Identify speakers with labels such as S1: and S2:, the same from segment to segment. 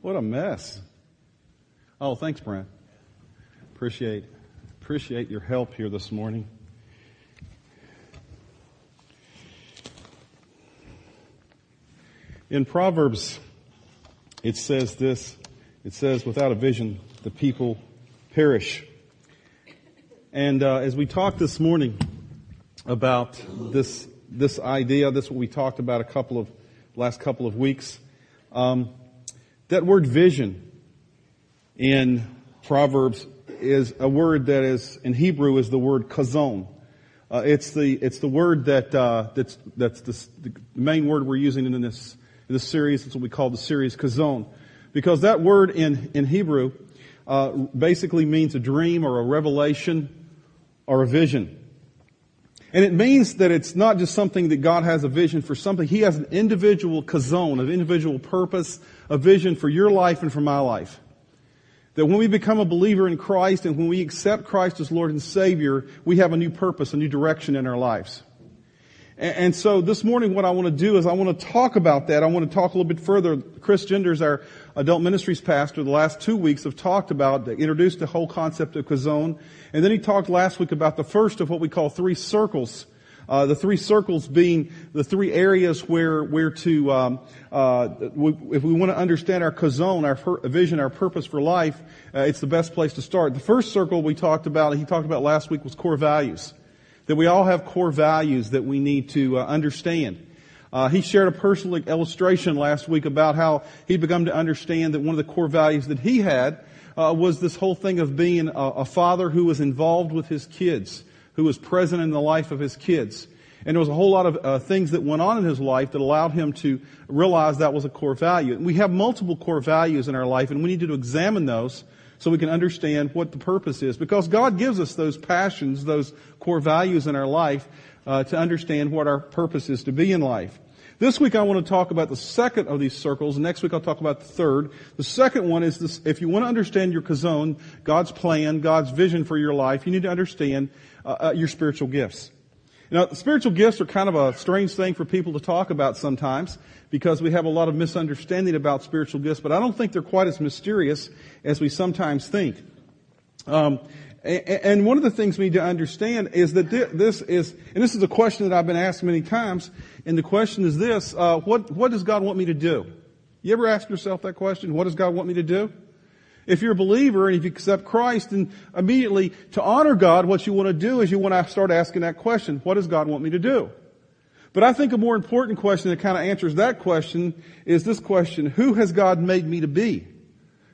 S1: What a mess. Oh, thanks, Brent. Appreciate, appreciate your help here this morning. In Proverbs, it says this. It says, without a vision, the people perish. And uh, as we talked this morning about this, this idea, this is what we talked about a couple of, last couple of weeks, um, that word vision in Proverbs is a word that is, in Hebrew, is the word Chazown. Uh, it's the it's the word that uh, that's that's the, the, main word we're using in this in this series. It's what we call the series Chazown, because that word in in Hebrew uh, basically means a dream or a revelation or a vision. And it means that it's not just something that God has a vision for something. He has an individual Chazown, an individual purpose, a vision for your life and for my life. That when we become a believer in Christ and when we accept Christ as Lord and Savior, we have a new purpose, a new direction in our lives. And so this morning what I want to do is I want to talk about that. I want to talk a little bit further. Chris Genders, our adult ministries pastor, the last two weeks have talked about, introduced the whole concept of Chazown. And then he talked last week about the first of what we call three circles. Uh, the three circles being the three areas where where to um, uh, we, if we want to understand our Chazown, our per- vision, our purpose for life, uh, it's the best place to start. The first circle we talked about, he talked about last week, was core values that we all have core values that we need to uh, understand. Uh, he shared a personal illustration last week about how he'd begun to understand that one of the core values that he had uh, was this whole thing of being a, a, father who was involved with his kids, who was present in the life of his kids. And there was a whole lot of uh, things that went on in his life that allowed him to realize that was a core value. We have multiple core values in our life, and we need to examine those so we can understand what the purpose is. Because God gives us those passions, those core values in our life uh, to understand what our purpose is to be in life. This week I want to talk about the second of these circles. Next week I'll talk about the third. The second one is this, if you want to understand your Chazown, God's plan, God's vision for your life, you need to understand uh, uh, your spiritual gifts. Now, spiritual gifts are kind of a strange thing for people to talk about sometimes because we have a lot of misunderstanding about spiritual gifts, but I don't think they're quite as mysterious as we sometimes think. Um, and one of the things we need to understand is that this is, and this is a question that I've been asked many times, and the question is this, uh, what, what does God want me to do? You ever ask yourself that question? What does God want me to do? If you're a believer and if you accept Christ, then immediately to honor God, what you want to do is you want to start asking that question, what does God want me to do? But I think a more important question that kind of answers that question is this question, who has God made me to be?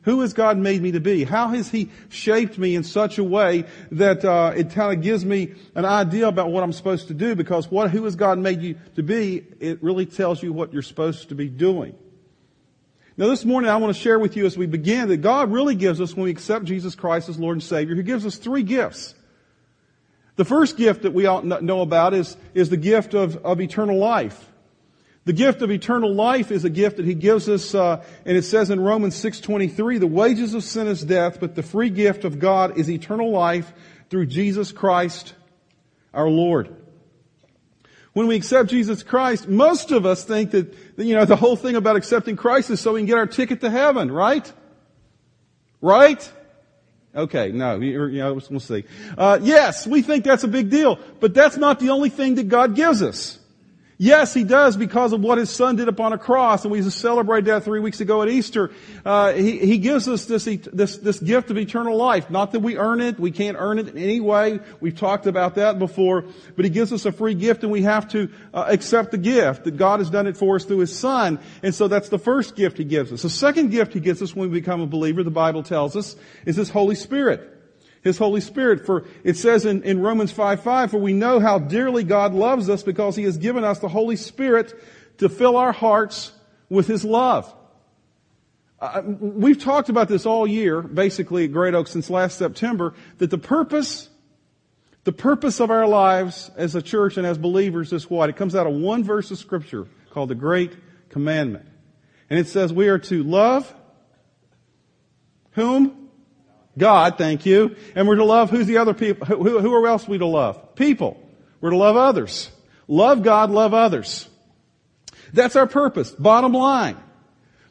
S1: Who has God made me to be? How has He shaped me in such a way that uh, it kind of gives me an idea about what I'm supposed to do? Because what who has God made you to be? It really tells you what you're supposed to be doing. Now this morning I want to share with you as we begin that God really gives us, when we accept Jesus Christ as Lord and Savior, He gives us three gifts. The first gift that we ought know about is, is the gift of, of eternal life. The gift of eternal life is a gift that He gives us, uh, and it says in Romans 6.23, the wages of sin is death, but the free gift of God is eternal life through Jesus Christ our Lord. When we accept Jesus Christ, most of us think that, you know, the whole thing about accepting Christ is so we can get our ticket to heaven, right? Right? Okay, no, you know, we'll see. Uh, yes, we think that's a big deal, but that's not the only thing that God gives us. Yes, he does because of what his son did upon a cross, and we just celebrated that three weeks ago at Easter. Uh, he, he gives us this, this, this gift of eternal life. Not that we earn it, we can't earn it in any way. We've talked about that before, but he gives us a free gift, and we have to uh, accept the gift that God has done it for us through his son. And so that's the first gift he gives us. The second gift he gives us when we become a believer, the Bible tells us, is this Holy Spirit. His Holy Spirit. For it says in, in Romans 5, 5, for we know how dearly God loves us because He has given us the Holy Spirit to fill our hearts with His love. Uh, we've talked about this all year, basically at Great Oak since last September, that the purpose, the purpose of our lives as a church and as believers is what? It comes out of one verse of scripture called the Great Commandment. And it says we are to love whom? God, thank you. And we're to love who's the other people? Who, who else are we to love? People. We're to love others. Love God, love others. That's our purpose. Bottom line.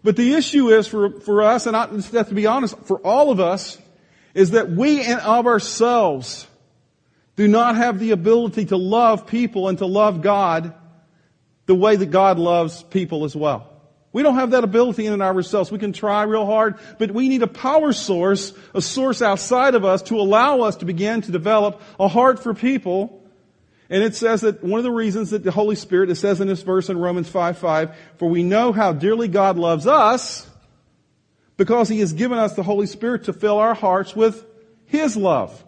S1: But the issue is for, for us, and I have to be honest, for all of us, is that we and of ourselves do not have the ability to love people and to love God the way that God loves people as well. We don't have that ability in and of ourselves. We can try real hard, but we need a power source, a source outside of us to allow us to begin to develop a heart for people. And it says that one of the reasons that the Holy Spirit, it says in this verse in Romans 5, 5, for we know how dearly God loves us because He has given us the Holy Spirit to fill our hearts with His love.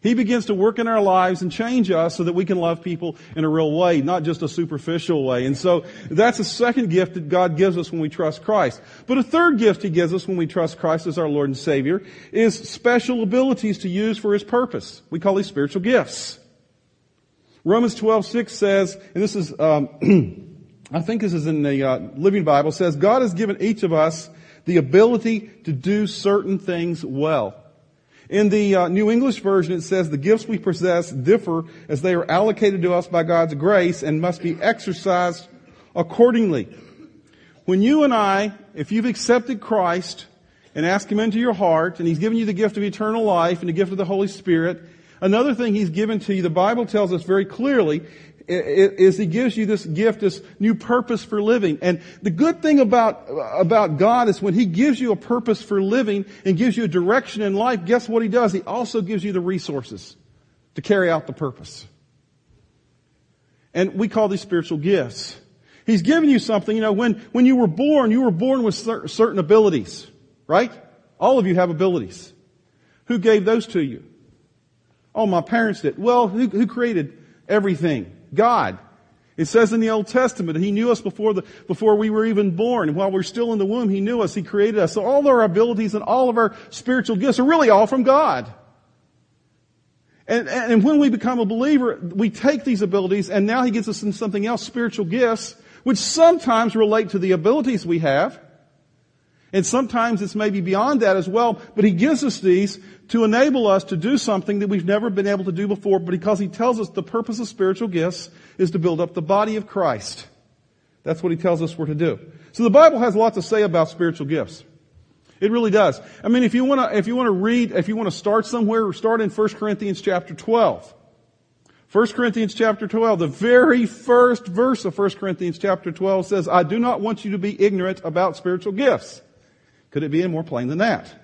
S1: He begins to work in our lives and change us so that we can love people in a real way, not just a superficial way. And so that's a second gift that God gives us when we trust Christ. But a third gift He gives us when we trust Christ as our Lord and Savior is special abilities to use for His purpose. We call these spiritual gifts. Romans 12, 6 says, and this is, um, I think this is in the uh, Living Bible, says, God has given each of us the ability to do certain things well. In the uh, New English Version, it says the gifts we possess differ as they are allocated to us by God's grace and must be exercised accordingly. When you and I, if you've accepted Christ and asked Him into your heart, and He's given you the gift of eternal life and the gift of the Holy Spirit, another thing He's given to you, the Bible tells us very clearly, is he gives you this gift, this new purpose for living. And the good thing about, about God is when he gives you a purpose for living and gives you a direction in life, guess what he does? He also gives you the resources to carry out the purpose. And we call these spiritual gifts. He's given you something, you know, when, when you were born, you were born with certain abilities, right? All of you have abilities. Who gave those to you? Oh, my parents did. Well, who, who created everything? God. It says in the Old Testament, He knew us before the, before we were even born. While we're still in the womb, He knew us. He created us. So all our abilities and all of our spiritual gifts are really all from God. And, and when we become a believer, we take these abilities and now He gives us something else, spiritual gifts, which sometimes relate to the abilities we have. And sometimes it's maybe beyond that as well, but he gives us these to enable us to do something that we've never been able to do before, because he tells us the purpose of spiritual gifts is to build up the body of Christ. That's what he tells us we're to do. So the Bible has a lot to say about spiritual gifts. It really does. I mean, if you want to, if you want to read, if you want to start somewhere, start in 1 Corinthians chapter 12. 1 Corinthians chapter 12, the very first verse of 1 Corinthians chapter 12 says, I do not want you to be ignorant about spiritual gifts. Could it be any more plain than that?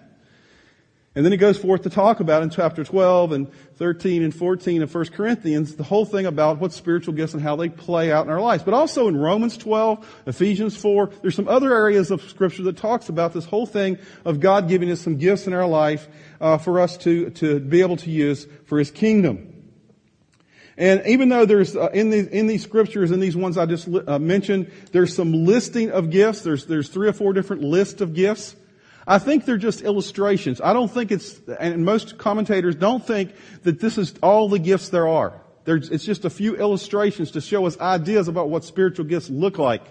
S1: And then he goes forth to talk about in chapter 12 and 13 and 14 of 1 Corinthians, the whole thing about what spiritual gifts and how they play out in our lives. But also in Romans 12, Ephesians 4, there's some other areas of scripture that talks about this whole thing of God giving us some gifts in our life uh, for us to, to be able to use for His kingdom. And even though there's uh, in these in these scriptures and these ones I just li- uh, mentioned, there's some listing of gifts. There's there's three or four different lists of gifts. I think they're just illustrations. I don't think it's, and most commentators don't think that this is all the gifts there are. There's, it's just a few illustrations to show us ideas about what spiritual gifts look like.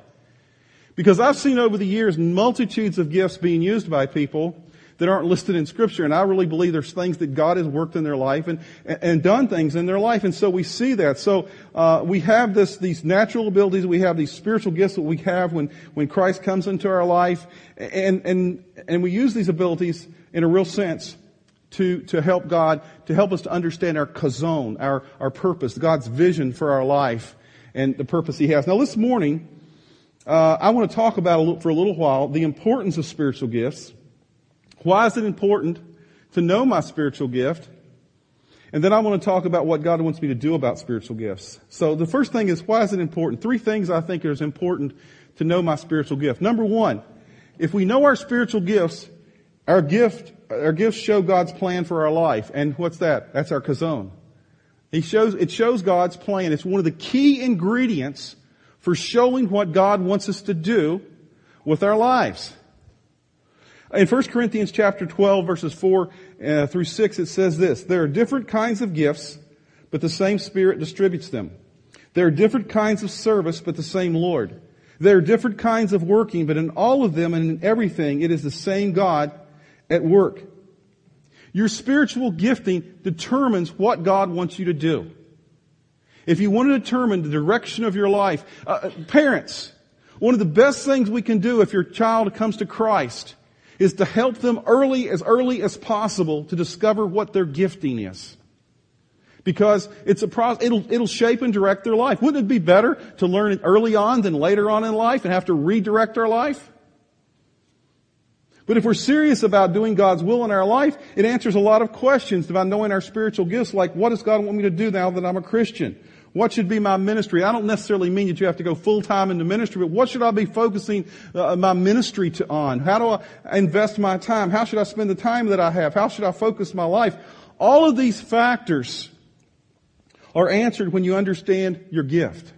S1: Because I've seen over the years multitudes of gifts being used by people that aren't listed in scripture. And I really believe there's things that God has worked in their life and, and done things in their life. And so we see that. So, uh, we have this, these natural abilities. We have these spiritual gifts that we have when, when Christ comes into our life. And, and, and we use these abilities in a real sense to, to help God, to help us to understand our Chazown, our, our purpose, God's vision for our life and the purpose He has. Now this morning, uh, I want to talk about for a little while the importance of spiritual gifts why is it important to know my spiritual gift? And then I want to talk about what God wants me to do about spiritual gifts. So the first thing is, why is it important? Three things I think is important to know my spiritual gift. Number one, if we know our spiritual gifts, our gift, our gifts show God's plan for our life. And what's that? That's our Chazown. He shows, it shows God's plan. It's one of the key ingredients for showing what God wants us to do with our lives. In 1 Corinthians chapter 12 verses 4 uh, through 6 it says this, there are different kinds of gifts, but the same Spirit distributes them. There are different kinds of service, but the same Lord. There are different kinds of working, but in all of them and in everything it is the same God at work. Your spiritual gifting determines what God wants you to do. If you want to determine the direction of your life, uh, parents, One of the best things we can do if your child comes to Christ is to help them early, as early as possible to discover what their gifting is. Because it's a it'll, it'll shape and direct their life. Wouldn't it be better to learn it early on than later on in life and have to redirect our life? But if we're serious about doing God's will in our life, it answers a lot of questions about knowing our spiritual gifts, like what does God want me to do now that I'm a Christian? What should be my ministry? I don't necessarily mean that you have to go full time into ministry, but what should I be focusing uh, my ministry to on? How do I invest my time? How should I spend the time that I have? How should I focus my life? All of these factors are answered when you understand your gift.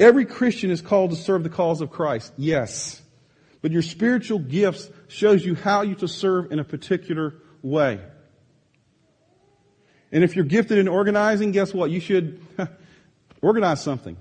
S1: Every Christian is called to serve the cause of Christ. Yes. But your spiritual gifts shows you how you to serve in a particular way. And if you're gifted in organizing, guess what? You should organize something.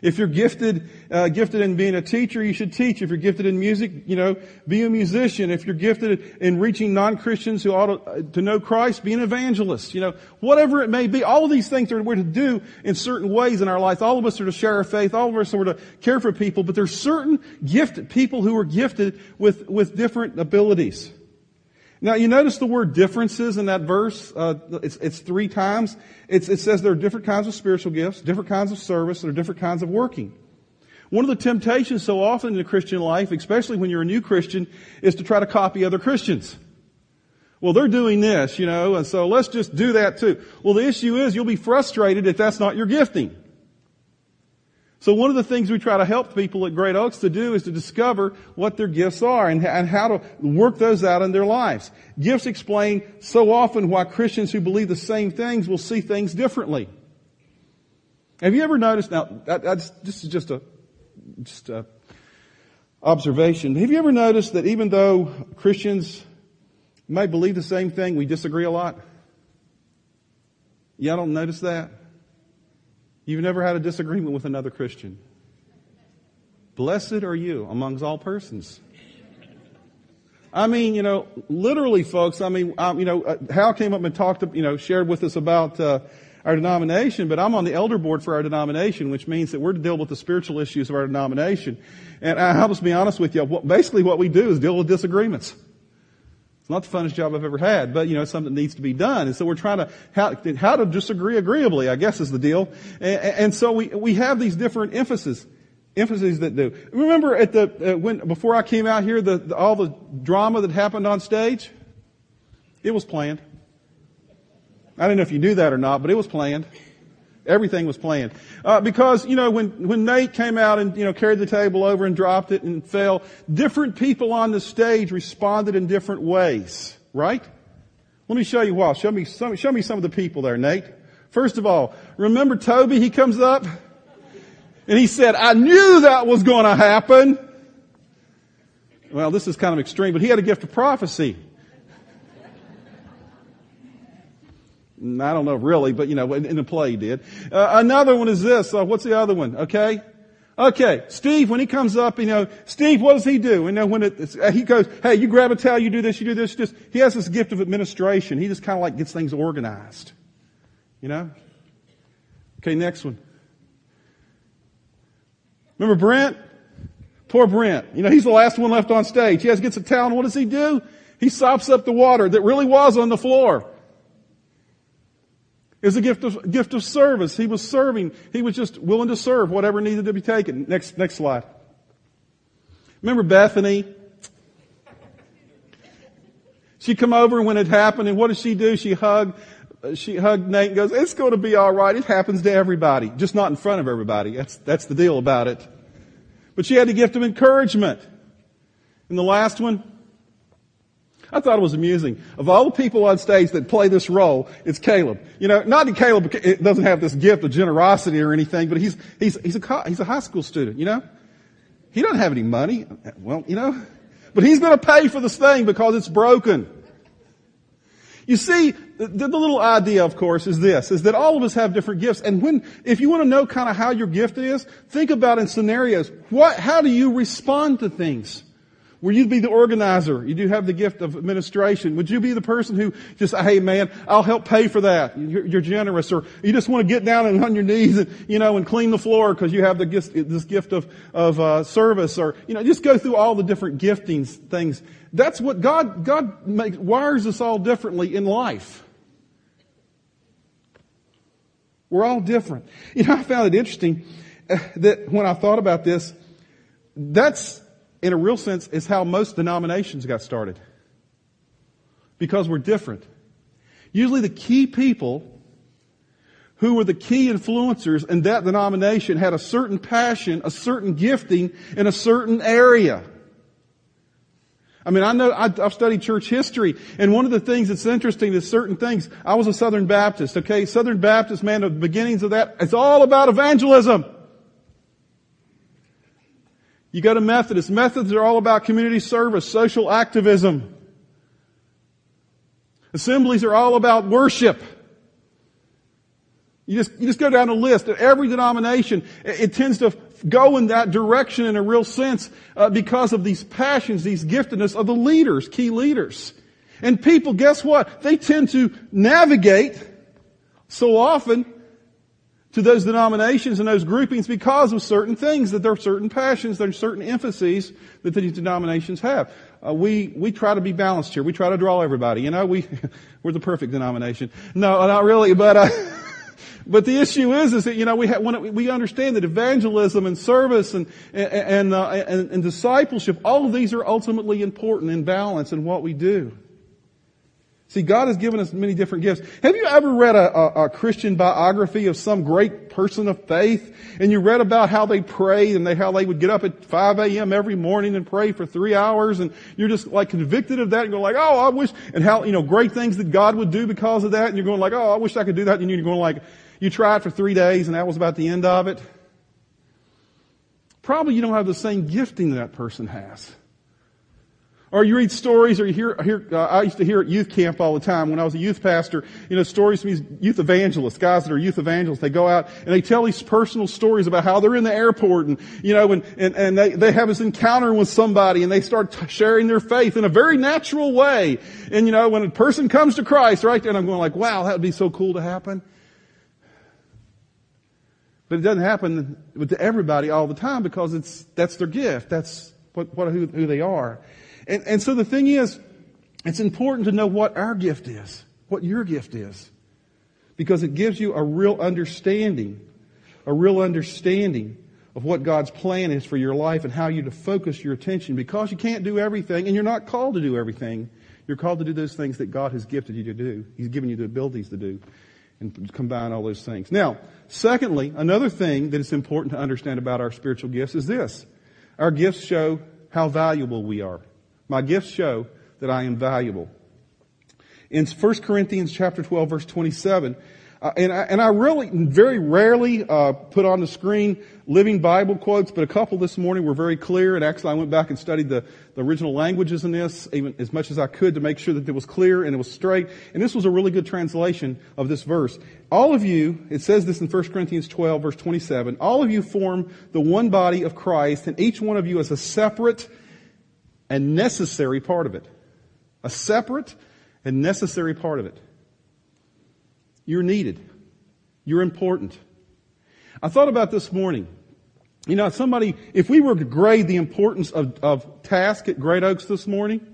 S1: If you're gifted, uh, gifted in being a teacher, you should teach. If you're gifted in music, you know, be a musician. If you're gifted in reaching non-Christians who ought to, uh, to know Christ, be an evangelist. You know, whatever it may be, all of these things are we're to do in certain ways in our life. All of us are to share our faith. All of us are to care for people. But there's certain gifted people who are gifted with with different abilities. Now you notice the word differences in that verse. Uh, it's, it's, three times. It's, it says there are different kinds of spiritual gifts, different kinds of service, there are different kinds of working. One of the temptations so often in the Christian life, especially when you're a new Christian, is to try to copy other Christians. Well, they're doing this, you know, and so let's just do that too. Well, the issue is you'll be frustrated if that's not your gifting. So one of the things we try to help people at Great Oaks to do is to discover what their gifts are and, and how to work those out in their lives. Gifts explain so often why Christians who believe the same things will see things differently. Have you ever noticed, now, this is just a, just a observation. Have you ever noticed that even though Christians may believe the same thing, we disagree a lot? Y'all don't notice that? You've never had a disagreement with another Christian. Blessed are you amongst all persons. I mean, you know, literally, folks. I mean, um, you know, uh, Hal came up and talked, you know, shared with us about uh, our denomination, but I'm on the elder board for our denomination, which means that we're to deal with the spiritual issues of our denomination. And I'll just be honest with you. What, Basically, what we do is deal with disagreements. It's not the funnest job I've ever had, but you know, it's something that needs to be done. And so we're trying to, how, how to disagree agreeably, I guess is the deal. And, and so we, we have these different emphases, emphases that do. Remember at the, uh, when, before I came out here, the, the, all the drama that happened on stage? It was planned. I don't know if you knew that or not, but it was planned. Everything was planned. Uh, because, you know, when, when Nate came out and, you know, carried the table over and dropped it and fell, different people on the stage responded in different ways. Right? Let me show you why. Show me some, show me some of the people there, Nate. First of all, remember Toby? He comes up and he said, I knew that was going to happen. Well, this is kind of extreme, but he had a gift of prophecy. I don't know really, but you know, in, the play he did. Uh, another one is this. Uh, what's the other one? Okay. Okay, Steve, when he comes up, you know, Steve, what does he do? You know, when it, uh, he goes, hey, you grab a towel, you do this, you do this, just, he has this gift of administration. He just kind of like gets things organized. You know? Okay, next one. Remember Brent? Poor Brent. You know, he's the last one left on stage. He has gets a towel, and what does he do? He sops up the water that really was on the floor. It was a gift of, gift of service. He was serving. He was just willing to serve whatever needed to be taken. Next, next slide. Remember Bethany? She come over when it happened and what did she do? She hugged, uh, she hugged Nate and goes, it's going to be alright. It happens to everybody. Just not in front of everybody. That's, that's the deal about it. But she had the gift of encouragement. And the last one, I thought it was amusing. Of all the people on stage that play this role, it's Caleb. You know, not that Caleb doesn't have this gift of generosity or anything, but he's, he's, he's a, he's a high school student, you know? He doesn't have any money. Well, you know, but he's going to pay for this thing because it's broken. You see, the, the, little idea, of course, is this, is that all of us have different gifts. And when, if you want to know kind of how your gift is, think about in scenarios, what, how do you respond to things? Will you be the organizer? You do have the gift of administration. Would you be the person who just, hey man, I'll help pay for that. You're, you're generous. Or you just want to get down and on your knees and, you know, and clean the floor because you have the gift, this gift of, of, uh, service or, you know, just go through all the different giftings, things. That's what God, God makes, wires us all differently in life. We're all different. You know, I found it interesting uh, that when I thought about this, that's, in a real sense, is how most denominations got started. Because we're different. Usually the key people who were the key influencers in that denomination had a certain passion, a certain gifting in a certain area. I mean, I know, I've studied church history, and one of the things that's interesting is certain things. I was a Southern Baptist, okay? Southern Baptist, man, the beginnings of that, it's all about evangelism. You go to Methodists. Methodists are all about community service, social activism. Assemblies are all about worship. You just, you just go down the list. Every denomination, it, it tends to go in that direction in a real sense uh, because of these passions, these giftedness of the leaders, key leaders. And people, guess what? They tend to navigate so often to those denominations and those groupings because of certain things, that there are certain passions, there are certain emphases that these denominations have. Uh, we, we try to be balanced here. We try to draw everybody. You know, we, we're the perfect denomination. No, not really, but, uh, but the issue is, is that, you know, we have, we understand that evangelism and service and, and, uh, and, and discipleship, all of these are ultimately important in balance in what we do. See, God has given us many different gifts. Have you ever read a, a, a, Christian biography of some great person of faith and you read about how they prayed and they, how they would get up at 5 a.m. every morning and pray for three hours and you're just like convicted of that and go like, oh, I wish, and how, you know, great things that God would do because of that and you're going like, oh, I wish I could do that and you're going like, you tried for three days and that was about the end of it. Probably you don't have the same gifting that that person has. Or you read stories, or you hear, hear uh, I used to hear at youth camp all the time when I was a youth pastor, you know, stories from these youth evangelists, guys that are youth evangelists. They go out and they tell these personal stories about how they're in the airport and, you know, and, and, and they, they have this encounter with somebody and they start t- sharing their faith in a very natural way. And, you know, when a person comes to Christ, right there, and I'm going like, wow, that would be so cool to happen. But it doesn't happen to everybody all the time because it's, that's their gift. That's what, what, who, who they are. And, and so the thing is, it's important to know what our gift is, what your gift is. Because it gives you a real understanding, a real understanding of what God's plan is for your life and how you to focus your attention. Because you can't do everything and you're not called to do everything. You're called to do those things that God has gifted you to do. He's given you the abilities to do and combine all those things. Now, secondly, another thing that is important to understand about our spiritual gifts is this. Our gifts show how valuable we are. My gifts show that I am valuable. In 1 Corinthians chapter 12 verse 27, uh, and, I, and I really very rarely uh, put on the screen living Bible quotes, but a couple this morning were very clear. And actually, I went back and studied the, the original languages in this even as much as I could to make sure that it was clear and it was straight. And this was a really good translation of this verse. All of you, it says this in 1 Corinthians 12, verse 27. All of you form the one body of Christ, and each one of you is a separate and necessary part of it. A separate and necessary part of it. You're needed. You're important. I thought about this morning. You know, somebody, if we were to grade the importance of, of task at Great Oaks this morning,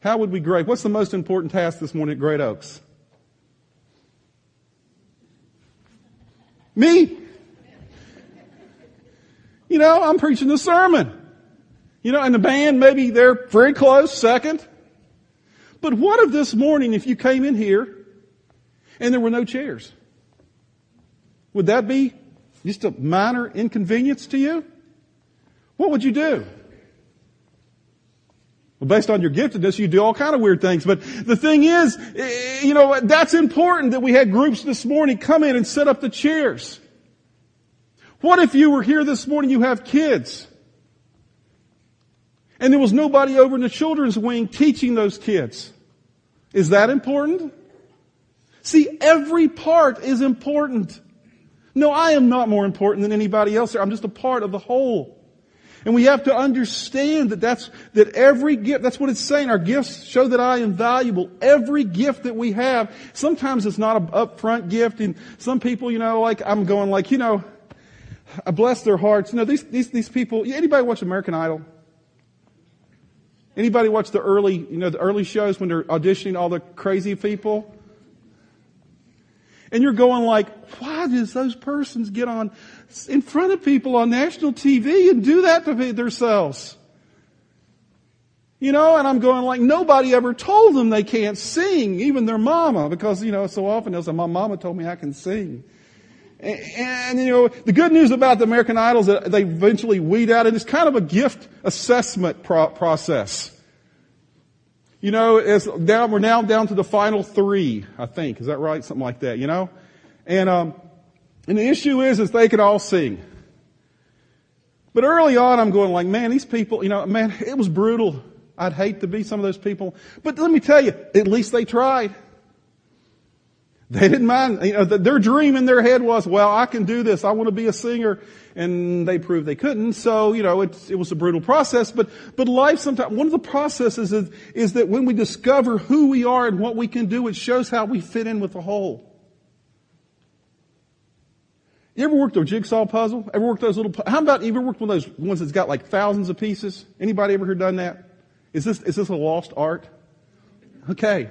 S1: how would we grade? What's the most important task this morning at Great Oaks? Me. You know, I'm preaching the sermon. You know, and the band, maybe they're very close, second. But what if this morning, if you came in here and there were no chairs? Would that be just a minor inconvenience to you? What would you do? Well, based on your giftedness, you do all kind of weird things. But the thing is, eh, you know, that's important that we had groups this morning come in and set up the chairs. What if you were here this morning, you have kids? And there was nobody over in the children's wing teaching those kids. Is that important? See, every part is important. No, I am not more important than anybody else. I'm just a part of the whole. And we have to understand that that's, that every gift, that's what it's saying. Our gifts show that I am valuable. Every gift that we have, sometimes it's not an upfront gift and some people, you know, like, I'm going like, you know, I bless their hearts. You know, these, these, these people, anybody watch American Idol? Anybody watch the early, you know, the early shows when they're auditioning all the crazy people? And you're going like, why does those persons get on in front of people on national TV and do that to themselves? You know, and I'm going like, nobody ever told them they can't sing, even their mama, because, you know, so often they'll say, my mama told me I can sing. And, and, you know, the good news about the American Idols that they eventually weed out, and it's kind of a gift assessment pro- process. You know, it's down, we're now down to the final three, I think. Is that right? Something like that, you know? And, um, and the issue is, is they could all sing. But early on, I'm going like, man, these people, you know, man, it was brutal. I'd hate to be some of those people. But let me tell you, at least they tried. They didn't mind, you know, their dream in their head was, well, I can do this. I want to be a singer. And they proved they couldn't. So, you know, it, it was a brutal process. But, but life sometimes, one of the processes is, is that when we discover who we are and what we can do, it shows how we fit in with the whole. You ever worked a jigsaw puzzle? Ever worked those little, how about, you ever worked one of those ones that's got like thousands of pieces? Anybody ever done that? Is this, is this a lost art? Okay.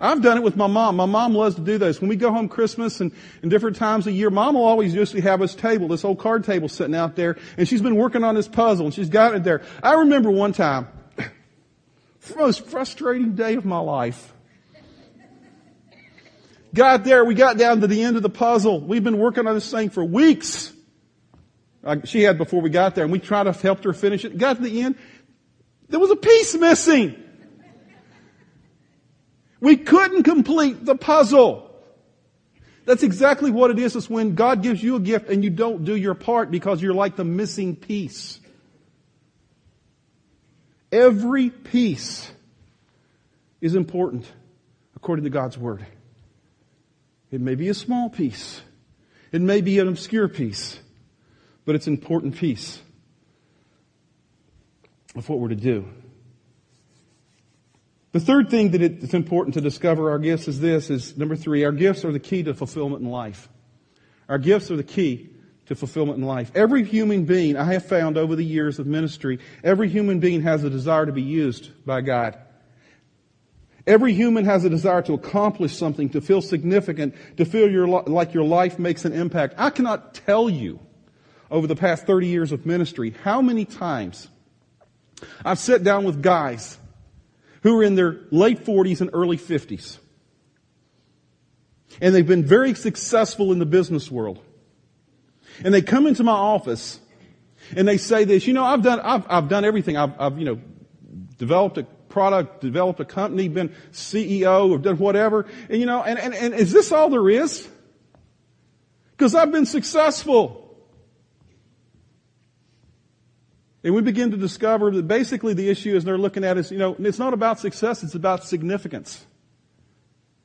S1: I've done it with my mom. My mom loves to do this. When we go home Christmas and, and different times a year, mom will always usually have this table, this old card table sitting out there, and she's been working on this puzzle and she's got it there. I remember one time, most frustrating day of my life. Got there, we got down to the end of the puzzle. We've been working on this thing for weeks. Like she had before we got there, and we tried to help her finish it. Got to the end, there was a piece missing. We couldn't complete the puzzle. That's exactly what it is. It's when God gives you a gift and you don't do your part because you're like the missing piece. Every piece is important according to God's Word. It may be a small piece. It may be an obscure piece, but it's an important piece of what we're to do. The third thing that it's important to discover our gifts is this, is number three, our gifts are the key to fulfillment in life. Our gifts are the key to fulfillment in life. Every human being, I have found over the years of ministry, every human being has a desire to be used by God. Every human has a desire to accomplish something, to feel significant, to feel your, like your life makes an impact. I cannot tell you over the past 30 years of ministry how many times I've sat down with guys who are in their late 40s and early 50s. And they've been very successful in the business world. And they come into my office and they say this, you know, I've done, I've, I've done everything. I've, I've, you know, developed a product, developed a company, been CEO, or done whatever. And you know, and, and, and is this all there is? Because I've been successful. And we begin to discover that basically the issue is they're looking at is, you know, it's not about success, it's about significance.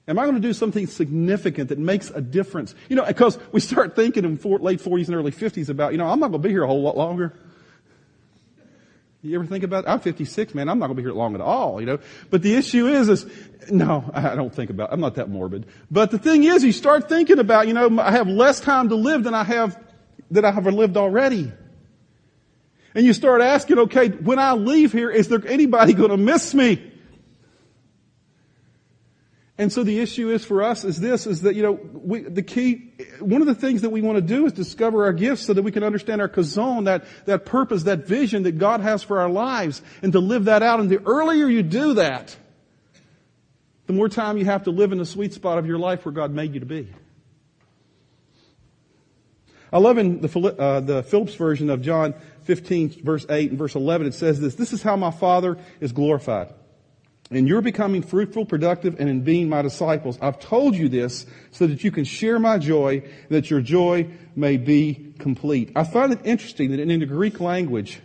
S1: Am I going to do something significant that makes a difference? You know, because we start thinking in late 40s and early 50s about, you know, I'm not going to be here a whole lot longer. You ever think about, I'm 56, man, I'm not going to be here long at all, you know. But the issue is, is, no, I don't think about, I'm not that morbid. But the thing is, you start thinking about, you know, I have less time to live than I have, that I have lived already. And you start asking, okay, when I leave here, is there anybody going to miss me? And so the issue is for us is this, is that, you know, we, the key, one of the things that we want to do is discover our gifts so that we can understand our Chazown, that, that purpose, that vision that God has for our lives, and to live that out. And the earlier you do that, the more time you have to live in the sweet spot of your life where God made you to be. I love in the, uh, the Phillips version of John 15 verse 8 and verse 11, it says this, this is how my Father is glorified. And you're becoming fruitful, productive, and in being my disciples. I've told you this so that you can share my joy, that your joy may be complete. I find it interesting that in the Greek language,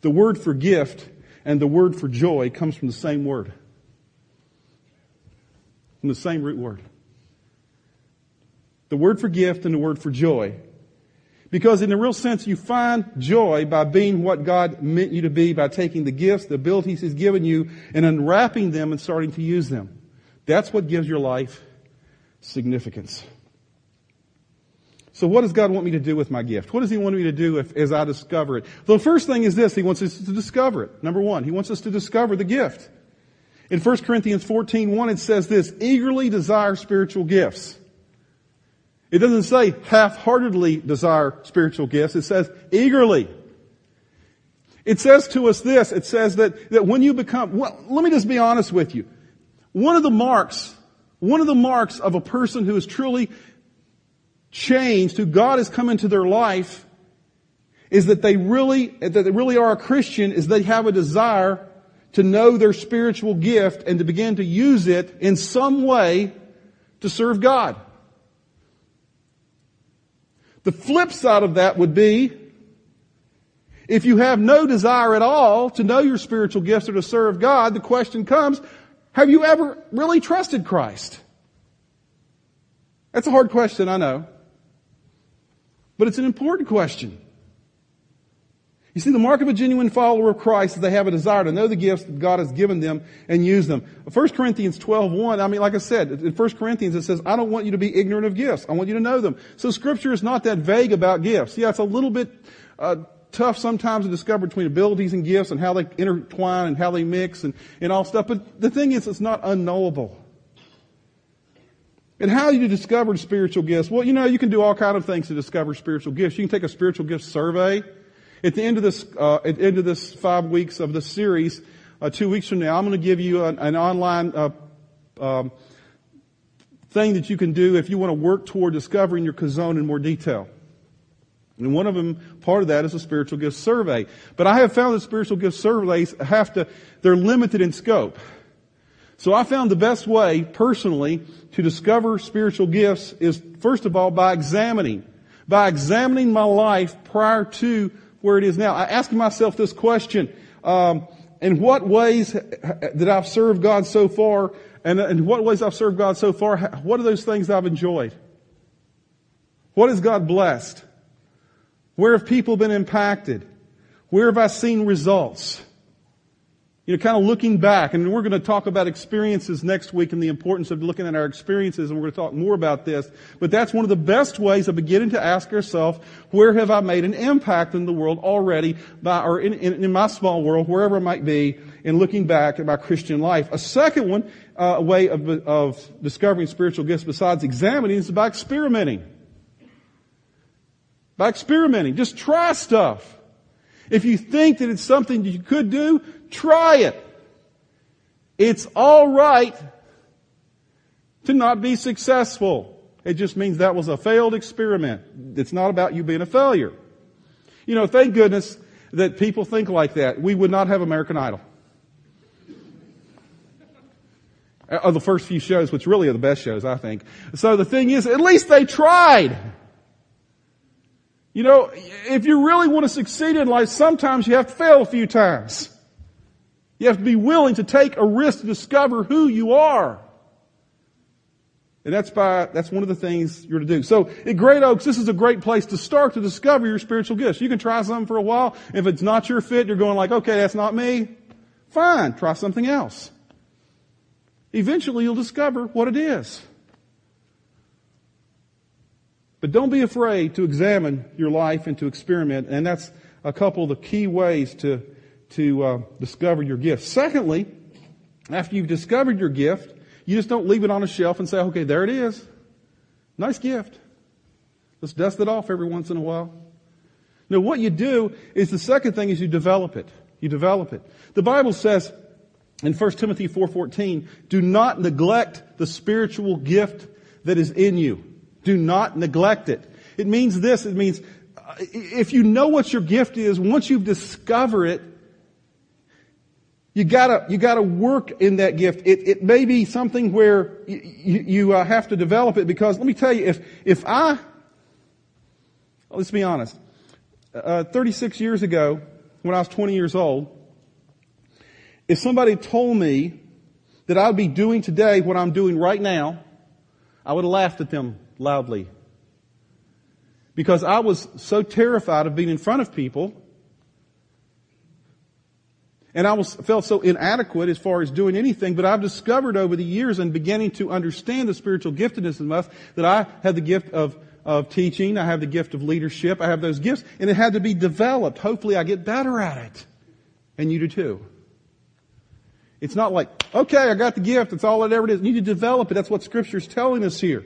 S1: the word for gift and the word for joy comes from the same word. From the same root word. The word for gift and the word for joy Because in a real sense, you find joy by being what God meant you to be, by taking the gifts, the abilities He's given you, and unwrapping them and starting to use them. That's what gives your life significance. So what does God want me to do with my gift? What does He want me to do if, as I discover it? The first thing is this. He wants us to discover it. Number one, He wants us to discover the gift. In 1 Corinthians 14, 1, it says this, eagerly desire spiritual gifts. It doesn't say half-heartedly desire spiritual gifts. It says eagerly. It says to us this. It says that, that when you become, well, let me just be honest with you. One of the marks, one of the marks of a person who is truly changed, who God has come into their life, is that they really, that they really are a Christian, is they have a desire to know their spiritual gift and to begin to use it in some way to serve God. The flip side of that would be, if you have no desire at all to know your spiritual gifts or to serve God, the question comes, have you ever really trusted Christ? That's a hard question, I know. But it's an important question. You see, the mark of a genuine follower of Christ is they have a desire to know the gifts that God has given them and use them. 1 Corinthians 12, 1, I mean, like I said, in 1 Corinthians it says, I don't want you to be ignorant of gifts. I want you to know them. So scripture is not that vague about gifts. Yeah, it's a little bit, uh, tough sometimes to discover between abilities and gifts and how they intertwine and how they mix and, and all stuff. But the thing is, it's not unknowable. And how you discover spiritual gifts? Well, you know, you can do all kind of things to discover spiritual gifts. You can take a spiritual gift survey. At the end of this, uh, at the end of this five weeks of this series, uh, two weeks from now, I'm going to give you an, an online uh, um, thing that you can do if you want to work toward discovering your Chazown in more detail. And one of them, part of that is a spiritual gift survey. But I have found that spiritual gift surveys have to, they're limited in scope. So I found the best way, personally, to discover spiritual gifts is, first of all, by examining. By examining my life prior to where it is now. I ask myself this question, um, in what ways that I've served God so far, and in what ways I've served God so far, what are those things I've enjoyed? What has God blessed? Where have people been impacted? Where have I seen results? You know, kind of looking back, and we're going to talk about experiences next week and the importance of looking at our experiences, and we're going to talk more about this. But that's one of the best ways of beginning to ask ourselves, where have I made an impact in the world already, by, or in, in, in my small world, wherever it might be, in looking back at my Christian life. A second one, uh, way of, of discovering spiritual gifts besides examining is by experimenting. By experimenting. Just try stuff. If you think that it's something you could do, try it. It's alright to not be successful. It just means that was a failed experiment. It's not about you being a failure. You know, thank goodness that people think like that. We would not have American Idol. Of the first few shows, which really are the best shows, I think. So the thing is, at least they tried. You know, if you really want to succeed in life, sometimes you have to fail a few times. You have to be willing to take a risk to discover who you are. And that's by, that's one of the things you're to do. So at Great Oaks, this is a great place to start to discover your spiritual gifts. You can try something for a while. If it's not your fit, you're going like, okay, that's not me. Fine, try something else. Eventually you'll discover what it is. But don't be afraid to examine your life and to experiment. And that's a couple of the key ways to, to uh, discover your gift. Secondly, after you've discovered your gift, you just don't leave it on a shelf and say, okay, there it is. Nice gift. Let's dust it off every once in a while. No, what you do is the second thing is you develop it. You develop it. The Bible says in 1 Timothy 4:14, do not neglect the spiritual gift that is in you. Do not neglect it. It means this. It means uh, if you know what your gift is, once you've discovered it, you gotta, you gotta work in that gift. It, it may be something where you, you uh, have to develop it because let me tell you, if, if I, let's be honest, uh, 36 years ago, when I was 20 years old, if somebody told me that I would be doing today what I'm doing right now, I would have laughed at them loudly. Because I was so terrified of being in front of people. And I was, felt so inadequate as far as doing anything, but I've discovered over the years and beginning to understand the spiritual giftedness enough that I had the gift of, of teaching, I have the gift of leadership, I have those gifts, and it had to be developed. Hopefully I get better at it. And you do too. It's not like, okay, I got the gift, that's all it ever is. You need to develop it. That's what scripture's telling us here.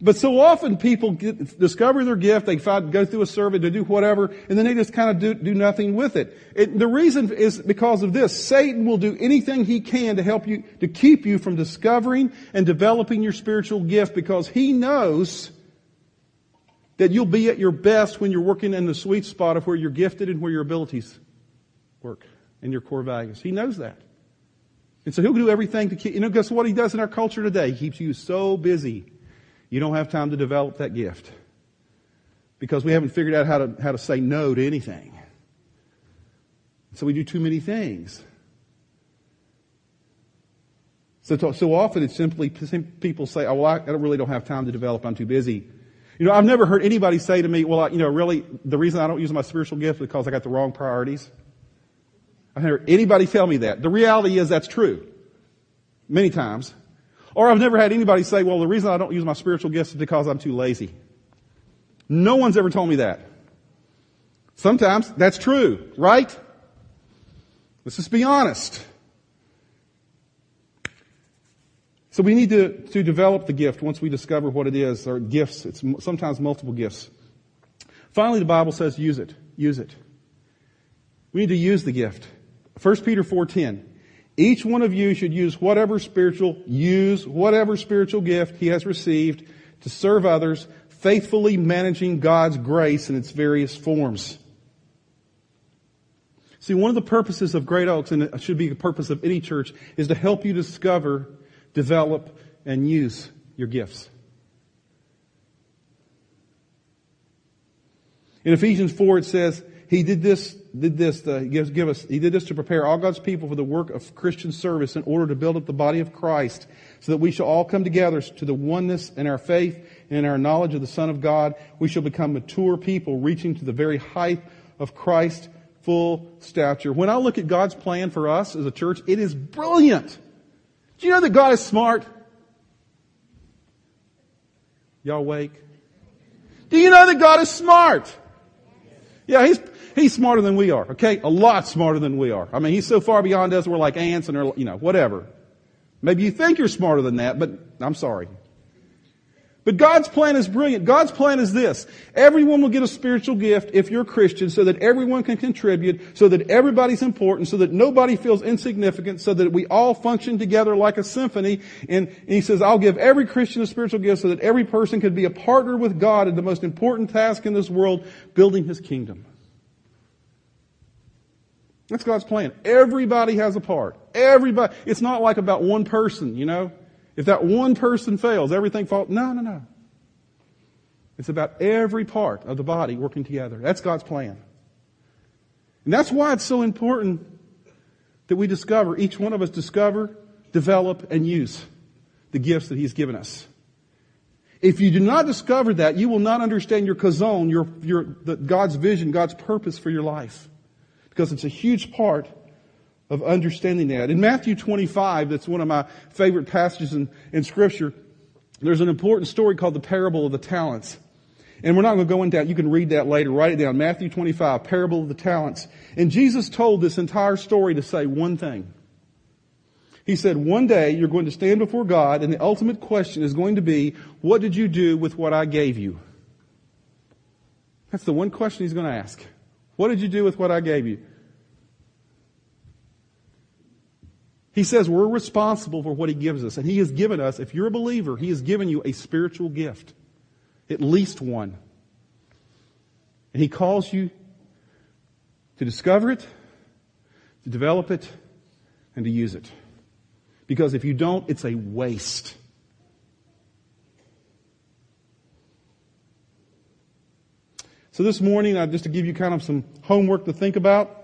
S1: But so often people get, discover their gift, they find, go through a survey to do whatever, and then they just kind of do, do nothing with it. it. The reason is because of this. Satan will do anything he can to help you, to keep you from discovering and developing your spiritual gift because he knows that you'll be at your best when you're working in the sweet spot of where you're gifted and where your abilities work and your core values. He knows that. And so he'll do everything to keep, you know, guess what he does in our culture today? He keeps you so busy you don't have time to develop that gift because we haven't figured out how to, how to say no to anything. So we do too many things. So, so often it's simply people say, oh, well, I, I really don't have time to develop. I'm too busy. You know, I've never heard anybody say to me, well, I, you know, really, the reason I don't use my spiritual gift is because I got the wrong priorities. I've never heard anybody tell me that. The reality is that's true. Many times. Or I've never had anybody say, well, the reason I don't use my spiritual gifts is because I'm too lazy. No one's ever told me that. Sometimes that's true, right? Let's just be honest. So we need to, to develop the gift once we discover what it is, or gifts. It's sometimes multiple gifts. Finally, the Bible says use it. Use it. We need to use the gift. 1 Peter 4.10. Each one of you should use whatever spiritual, use whatever spiritual gift he has received to serve others, faithfully managing God's grace in its various forms. See, one of the purposes of Great Oaks, and it should be the purpose of any church, is to help you discover, develop, and use your gifts. In Ephesians 4 it says, he did this, did this, uh, give, give us, he did this to prepare all God's people for the work of Christian service in order to build up the body of Christ so that we shall all come together to the oneness in our faith and in our knowledge of the Son of God. We shall become mature people reaching to the very height of Christ's full stature. When I look at God's plan for us as a church, it is brilliant. Do you know that God is smart? Y'all wake? Do you know that God is smart? Yeah, he's, He's smarter than we are, okay? A lot smarter than we are. I mean, he's so far beyond us, we're like ants and, you know, whatever. Maybe you think you're smarter than that, but I'm sorry. But God's plan is brilliant. God's plan is this. Everyone will get a spiritual gift if you're a Christian so that everyone can contribute, so that everybody's important, so that nobody feels insignificant, so that we all function together like a symphony. And, and he says, I'll give every Christian a spiritual gift so that every person can be a partner with God in the most important task in this world, building his kingdom. That's God's plan. Everybody has a part. Everybody. It's not like about one person, you know. If that one person fails, everything falls. No, no, no. It's about every part of the body working together. That's God's plan. And that's why it's so important that we discover, each one of us discover, develop, and use the gifts that He's given us. If you do not discover that, you will not understand your Chazown, your, your, the, God's vision, God's purpose for your life because it's a huge part of understanding that. In Matthew 25, that's one of my favorite passages in, in scripture, there's an important story called the parable of the talents. And we're not going to go into that. You can read that later. Write it down. Matthew 25, parable of the talents. And Jesus told this entire story to say one thing. He said, one day you're going to stand before God and the ultimate question is going to be, what did you do with what I gave you? That's the one question he's going to ask. What did you do with what I gave you? He says we're responsible for what He gives us. And He has given us, if you're a believer, He has given you a spiritual gift. At least one. And He calls you to discover it, to develop it, and to use it. Because if you don't, it's a waste. So this morning, just to give you kind of some homework to think about,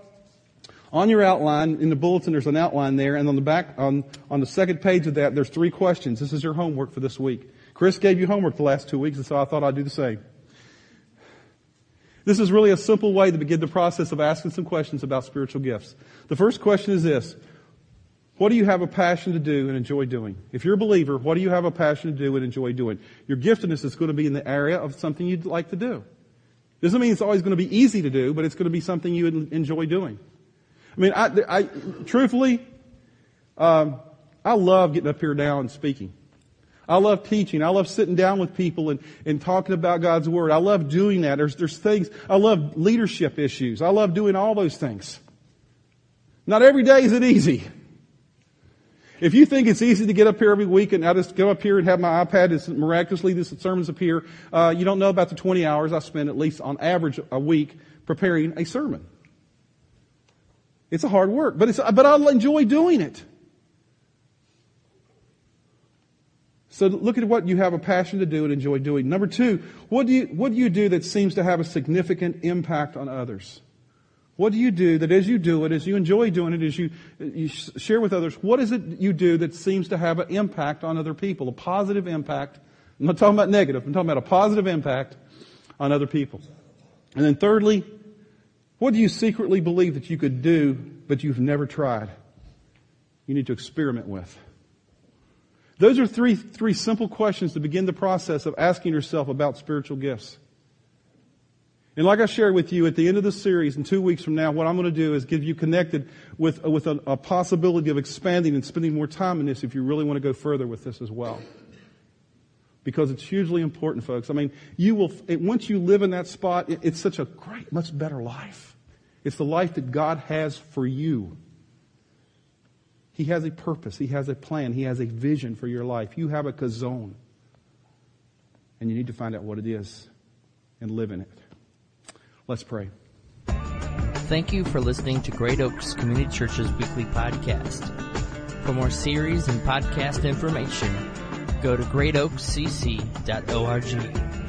S1: on your outline, in the bulletin, there's an outline there, and on the back, on, on the second page of that, there's three questions. This is your homework for this week. Chris gave you homework the last two weeks, and so I thought I'd do the same. This is really a simple way to begin the process of asking some questions about spiritual gifts. The first question is this. What do you have a passion to do and enjoy doing? If you're a believer, what do you have a passion to do and enjoy doing? Your giftedness is going to be in the area of something you'd like to do. Doesn't mean it's always going to be easy to do, but it's going to be something you enjoy doing. I mean, I, I truthfully, um, I love getting up here now and speaking. I love teaching. I love sitting down with people and, and talking about God's Word. I love doing that. There's, there's things, I love leadership issues. I love doing all those things. Not every day is it easy. If you think it's easy to get up here every week and I just go up here and have my iPad and miraculously the sermons appear, uh, you don't know about the 20 hours I spend at least on average a week preparing a sermon. It's a hard work, but it's, but I enjoy doing it. So look at what you have a passion to do and enjoy doing. Number two, what do you, what do you do that seems to have a significant impact on others? What do you do that as you do it, as you enjoy doing it, as you, you share with others, what is it you do that seems to have an impact on other people, a positive impact? I'm not talking about negative, I'm talking about a positive impact on other people. And then thirdly, what do you secretly believe that you could do, but you've never tried? You need to experiment with. Those are three, three simple questions to begin the process of asking yourself about spiritual gifts. And like I shared with you at the end of the series, in two weeks from now, what I'm going to do is give you connected with, with a, a possibility of expanding and spending more time in this if you really want to go further with this as well. Because it's hugely important, folks. I mean, you will, once you live in that spot, it's such a great, much better life. It's the life that God has for you. He has a purpose. He has a plan. He has a vision for your life. You have a Chazown. And you need to find out what it is and live in it. Let's pray.
S2: Thank you for listening to Great Oaks Community Church's weekly podcast. For more series and podcast information, go to greatoakscc.org.